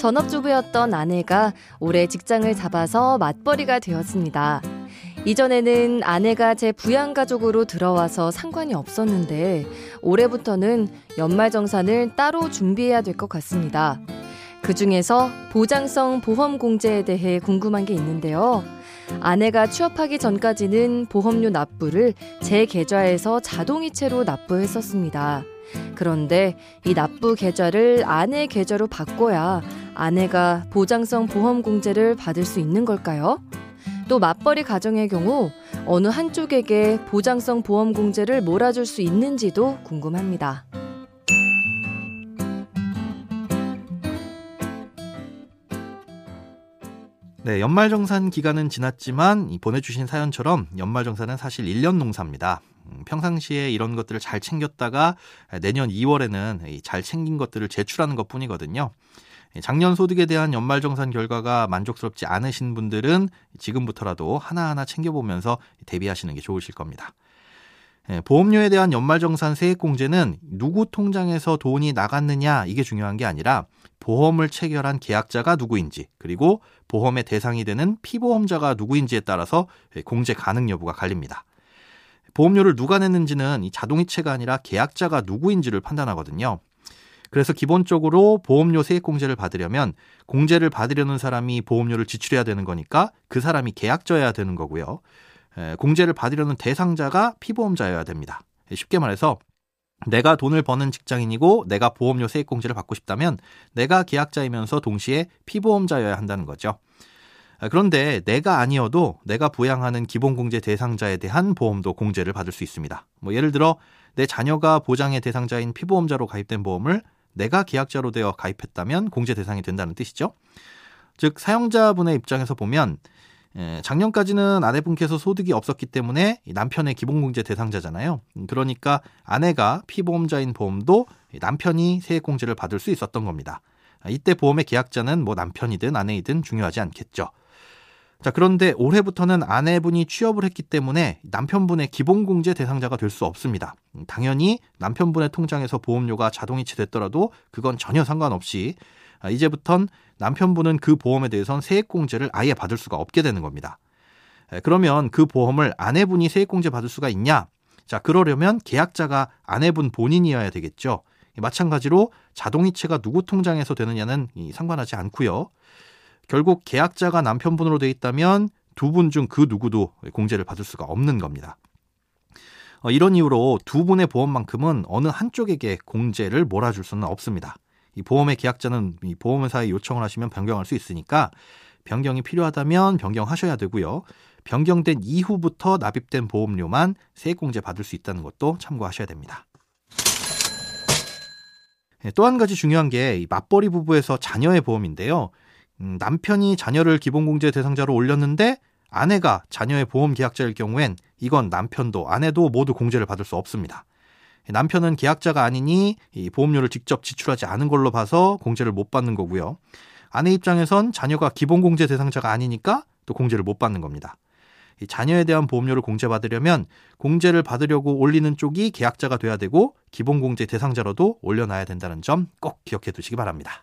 전업주부였던 아내가 올해 직장을 잡아서 맞벌이가 되었습니다. 이전에는 아내가 제 부양가족으로 들어와서 상관이 없었는데 올해부터는 연말정산을 따로 준비해야 될 것 같습니다. 그 중에서 보장성 보험 공제에 대해 궁금한 게 있는데요. 아내가 취업하기 전까지는 보험료 납부를 제 계좌에서 자동이체로 납부했었습니다. 그런데 이 납부 계좌를 아내 계좌로 바꿔야 아내가 보장성 보험 공제를 받을 수 있는 걸까요? 또 맞벌이 가정의 경우 어느 한쪽에게 보장성 보험 공제를 몰아줄 수 있는지도 궁금합니다. 네, 연말정산 기간은 지났지만 보내주신 사연처럼 연말정산은 사실 1년 농사입니다. 음, 평상시에 이런 것들을 잘 챙겼다가 내년 2월에는 잘 챙긴 것들을 제출하는 것 뿐이거든요. 작년 소득에 대한 연말정산 결과가 만족스럽지 않으신 분들은 지금부터라도 하나하나 챙겨보면서 대비하시는 게 좋으실 겁니다. 예, 보험료에 대한 연말정산 세액공제는 누구 통장에서 돈이 나갔느냐 이게 중요한 게 아니라 보험을 체결한 계약자가 누구인지 그리고 보험의 대상이 되는 피보험자가 누구인지에 따라서 공제 가능 여부가 갈립니다. 보험료를 누가 냈는지는 자동이체가 아니라 계약자가 누구인지를 판단하거든요. 그래서 기본적으로 보험료 세액공제를 받으려면 공제를 받으려는 사람이 보험료를 지출해야 되는 거니까 그 사람이 계약자여야 되는 거고요. 공제를 받으려는 대상자가 피보험자여야 됩니다. 쉽게 말해서 내가 돈을 버는 직장인이고 내가 보험료 세액공제를 받고 싶다면 내가 계약자이면서 동시에 피보험자여야 한다는 거죠. 그런데 내가 아니어도 내가 부양하는 기본공제 대상자에 대한 보험도 공제를 받을 수 있습니다. 뭐 예를 들어 내 자녀가 보장의 대상자인 피보험자로 가입된 보험을 내가 계약자로 되어 가입했다면 공제 대상이 된다는 뜻이죠. 즉 사용자분의 입장에서 보면 작년까지는 아내분께서 소득이 없었기 때문에 남편의 기본공제 대상자잖아요. 그러니까 아내가 피보험자인 보험도 남편이 세액공제를 받을 수 있었던 겁니다. 이때 보험의 계약자는 뭐 남편이든 아내이든 중요하지 않겠죠. 자, 그런데 올해부터는 아내분이 취업을 했기 때문에 남편분의 기본공제 대상자가 될 수 없습니다. 당연히 남편분의 통장에서 보험료가 자동이체 됐더라도 그건 전혀 상관없이 아, 이제부턴 남편분은 그 보험에 대해선 세액공제를 아예 받을 수가 없게 되는 겁니다. 그러면 그 보험을 아내분이 세액공제 받을 수가 있냐? 자, 그러려면 계약자가 아내분 본인이어야 되겠죠. 마찬가지로 자동이체가 누구 통장에서 되느냐는 상관하지 않고요. 결국 계약자가 남편분으로 돼 있다면 두 분 중 그 누구도 공제를 받을 수가 없는 겁니다. 어, 이런 이유로 두 분의 보험만큼은 어느 한쪽에게 공제를 몰아줄 수는 없습니다. 이 보험의 계약자는 이 보험회사에 요청을 하시면 변경할 수 있으니까 변경이 필요하다면 변경하셔야 되고요. 변경된 이후부터 납입된 보험료만 세액공제 받을 수 있다는 것도 참고하셔야 됩니다. 예, 또한 가지 중요한 게 맞벌이 부부에서 자녀의 보험인데요. 음, 남편이 자녀를 기본공제 대상자로 올렸는데 아내가 자녀의 보험 계약자일 경우엔 이건 남편도 아내도 모두 공제를 받을 수 없습니다. 남편은 계약자가 아니니 보험료를 직접 지출하지 않은 걸로 봐서 공제를 못 받는 거고요. 아내 입장에선 자녀가 기본공제 대상자가 아니니까 또 공제를 못 받는 겁니다. 자녀에 대한 보험료를 공제받으려면 공제를 받으려고 올리는 쪽이 계약자가 돼야 되고 기본공제 대상자로도 올려놔야 된다는 점 꼭 기억해 두시기 바랍니다.